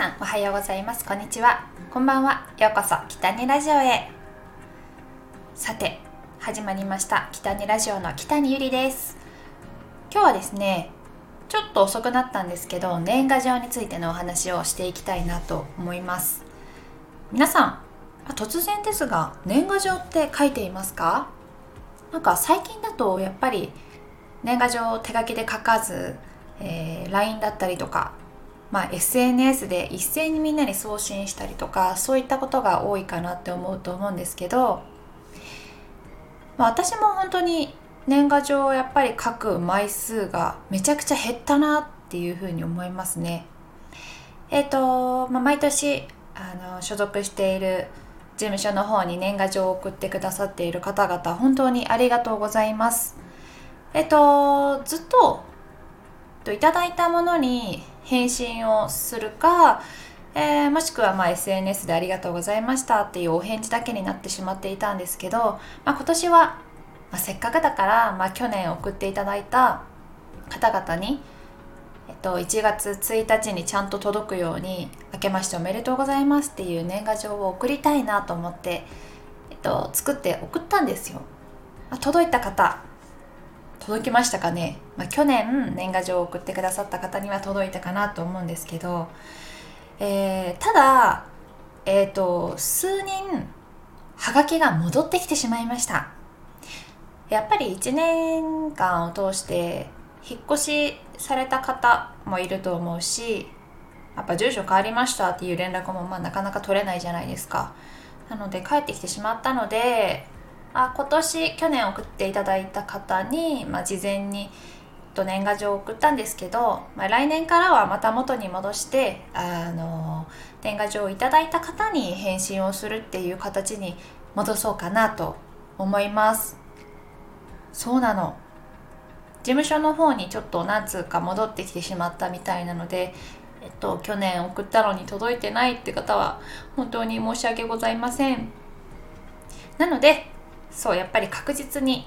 さんおはようございます。こんにちは。こんばんは。ようこそ北にラジオへ。さて始まりました。北にラジオの北にゆりです。今日はですねちょっと遅くなったんですけど年賀状についてのお話をしていきたいなと思います。皆さん突然ですが年賀状って書いていますか？なんか最近だとやっぱり年賀状を手書きで書かず、えー、LINE だったりとかまあ、SNS で一斉にみんなに送信したりとかそういったことが多いかなって思うと思うんですけど、まあ、私も本当に年賀状をやっぱり書く枚数がめちゃくちゃ減ったなっていうふうに思いますね。えっ、ー、と、まあ、毎年あの所属している事務所の方に年賀状を送ってくださっている方々本当にありがとうございます。えっ、とずっといただいたものに返信をするか、えー、もしくはま SNS でありがとうございましたっていうお返事だけになってしまっていたんですけど、まあ、今年は、まあ、せっかくだから、まあ、去年送っていただいた方々に、えっと、1月1日にちゃんと届くように「明けましておめでとうございます」っていう年賀状を送りたいなと思って、えっと、作って送ったんですよ。ま、届いた方届きましたかね、まあ、去年年賀状を送ってくださった方には届いたかなと思うんですけど、えー、ただ、えーと、数人はがきが戻ってきてしまいました。やっぱり1年間を通して引っ越しされた方もいると思うしやっぱ住所変わりましたっていう連絡もまあなかなか取れないじゃないですか。なので帰ってきてしまったのであ今年去年送っていただいた方に、まあ、事前にと年賀状を送ったんですけど、まあ、来年からはまた元に戻してあの年賀状をいただいた方に返信をするっていう形に戻そうかなと思います。そうなの。事務所の方にちょっと何通か戻ってきてしまったみたいなのでえっと去年送ったのに届いてないって方は本当に申し訳ございません。なのでそうやっぱり確実に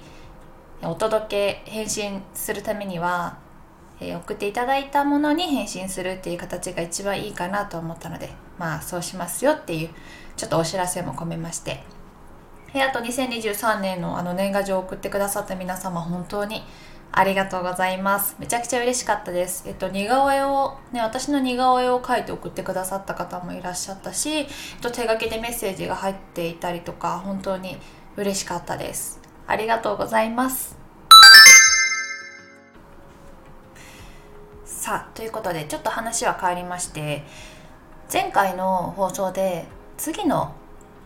お届け返信するためには、えー、送っていただいたものに返信するっていう形が一番いいかなと思ったのでまあそうしますよっていうちょっとお知らせも込めましてえあと2023年のあの年賀状を送ってくださった皆様本当にありがとうございます。めちゃくちゃ嬉しかったです。えっと、似顔絵を、ね、私の似顔絵を描いて送ってくださった方もいらっしゃったし、えっと、手書きでメッセージが入っていたりとか、本当に嬉しかったです。ありがとうございます。さあということでちょっと話は変わりまして前回の放送で次の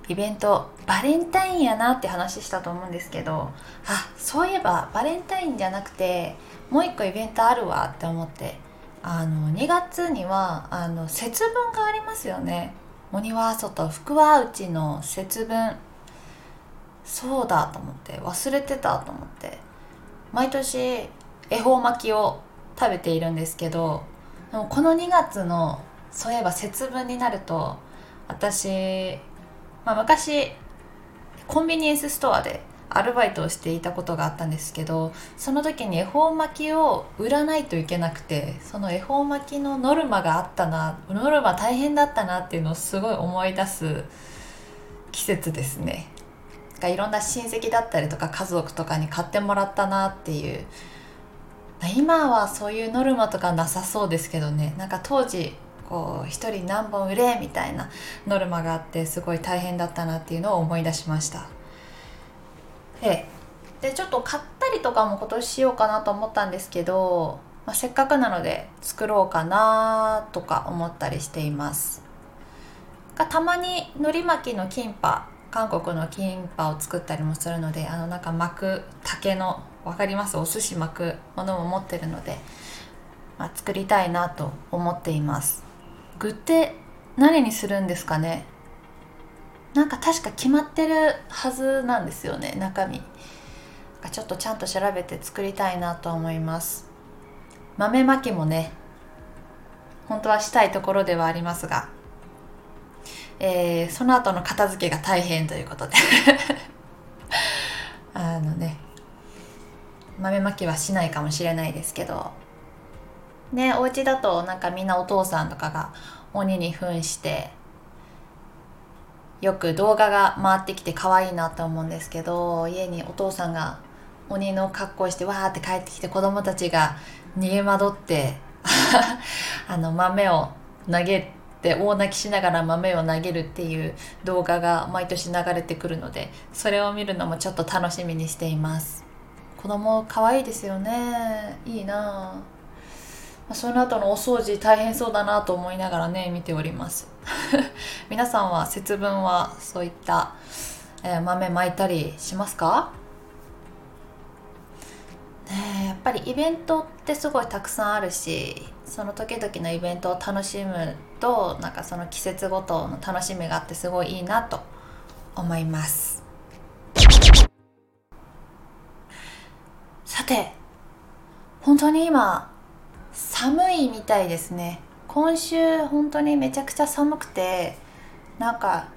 イベントバレンタインやなって話したと思うんですけどあそういえばバレンタインじゃなくてもう一個イベントあるわって思ってあの2月にはあの節分がありますよね。鬼は外福は内の節分。そうだと思って忘れてたと思って。毎年恵方巻きを食べているんですけどでもこの2月のそういえば節分になると私、まあ、昔コンビニエンスストアでアルバイトをしていたことがあったんですけどその時に恵方巻きを売らないといけなくてその恵方巻きのノルマがあったなノルマ大変だったなっていうのをすごい思い出す季節ですね。がいろんな親戚だったりとか家族とかに買ってもらったなっていう。今はそういうノルマとかなさそうですけどね。なんか当時こう一人何本売れみたいなノルマがあってすごい大変だったなっていうのを思い出しました。ででちょっと買ったりとかも今年しようかなと思ったんですけど、まあ、せっかくなので作ろうかなとか思ったりしています。たまに海苔巻きのキンパ韓国のキンパを作ったりもするのであのなんか巻く竹の分かります？お寿司巻くものも持ってるので、まあ、作りたいなと思っています。具って何にするんですかね？なんか確か決まってるはずなんですよね中身。ちょっとちゃんと調べて作りたいなと思います。豆まきもね本当はしたいところではありますがえー、その後の片付けが大変ということで。あのね豆まきはしないかもしれないですけど。ねお家だとなんかみんなお父さんとかが鬼に扮してよく動画が回ってきて可愛いなと思うんですけど家にお父さんが鬼の格好してわーって帰ってきて子供たちが逃げ惑って あの豆を投げて大泣きしながら豆を投げるっていう動画が毎年流れてくるのでそれを見るのもちょっと楽しみにしています。子供可愛いですよね。いいなあその後のお掃除大変そうだなと思いながらね見ております。皆さんは節分はそういった、えー、豆まいたりしますか？ねやっぱりイベントってすごいたくさんあるしその時々のイベントを楽しむとなんかその季節ごとの楽しみがあってすごいいいなと思います。さて本当に今寒いみたいですね。今週本当にめちゃくちゃ寒くてなんか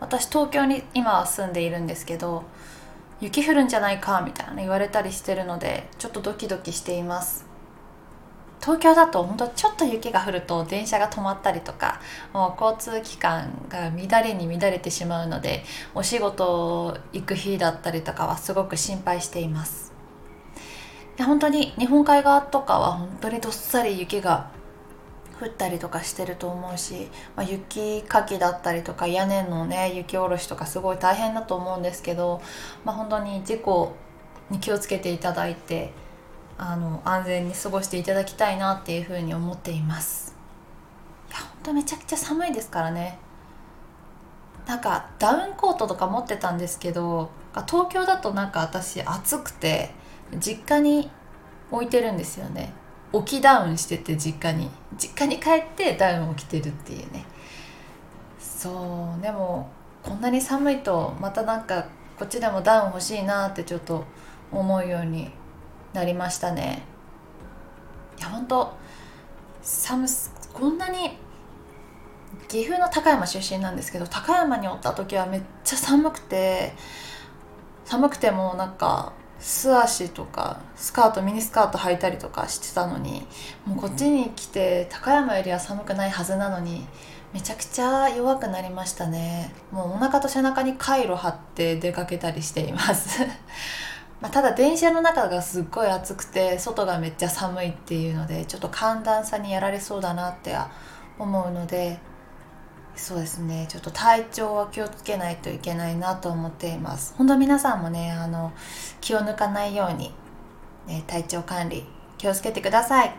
私東京に今は住んでいるんですけど雪降るんじゃないかみたいな言われたりしてるのでちょっとドキドキしています。東京だと本当ちょっと雪が降ると電車が止まったりとかもう交通機関が乱れに乱れてしまうのでお仕事行く日だったりとかはすごく心配しています。本当に日本海側とかは本当にどっさり雪が降ったりとかしてると思うし、まあ、雪かきだったりとか屋根のね雪下ろしとかすごい大変だと思うんですけど、まあ、本当に事故に気をつけていただいてあの安全に過ごしていただきたいなっていうふうに思っています。いや本当めちゃくちゃ寒いですからね。なんかダウンコートとか持ってたんですけど東京だとなんか私暑くて実家に置いてるんですよね。置きダウンしてて実家に。実家に帰ってダウンを着てるっていうね。そうでもこんなに寒いとまたなんかこっちでもダウン欲しいなってちょっと思うようになりましたね。いや本当寒こんなに岐阜の高山出身なんですけど高山におった時はめっちゃ寒くて寒くてもなんか素足とかスカートミニスカート履いたりとかしてたのにもうこっちに来て高山よりは寒くないはずなのにめちゃくちゃ弱くなりましたね。もうお腹と背中にカイロ貼って出かけたりしています。まただ電車の中がすっごい暑くて外がめっちゃ寒いっていうのでちょっと寒暖差にやられそうだなって思うのでそうですね。ちょっと体調は気をつけないといけないなと思っています。本当皆さんもねあの気を抜かないように、ね、体調管理気をつけてください。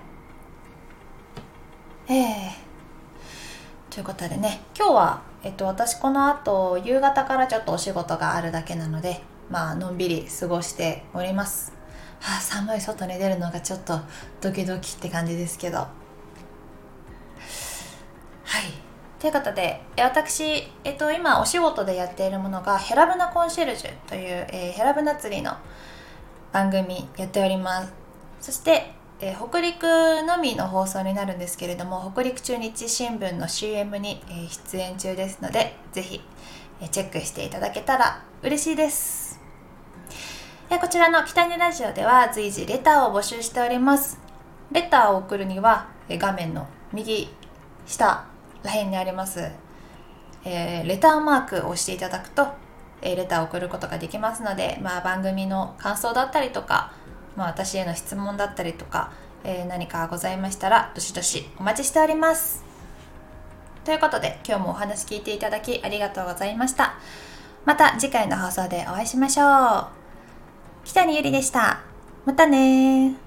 えー、ということでね今日は、えっと、私この後夕方からちょっとお仕事があるだけなのでまあのんびり過ごしております。はあ、寒い外に出るのがちょっとドキドキって感じですけど。はい。ということで私、えっと、今お仕事でやっているものがヘラブナコンシェルジュという、えー、ヘラブナ釣りの番組やっております。そして、えー、北陸のみの放送になるんですけれども北陸中日新聞の CM に、えー、出演中ですのでぜひ、えー、チェックしていただけたら嬉しいです。えこちらの北にラジオでは随時レターを募集しております。レターを送るには画面の右下らへんにあります、えー、レターマークを押していただくと、えー、レターを送ることができますので、まあ、番組の感想だったりとか、まあ、私への質問だったりとか、えー、何かございましたらどしどしお待ちしております。ということで今日もお話聞いていただきありがとうございました。また次回の放送でお会いしましょう。北にゆりでした。またね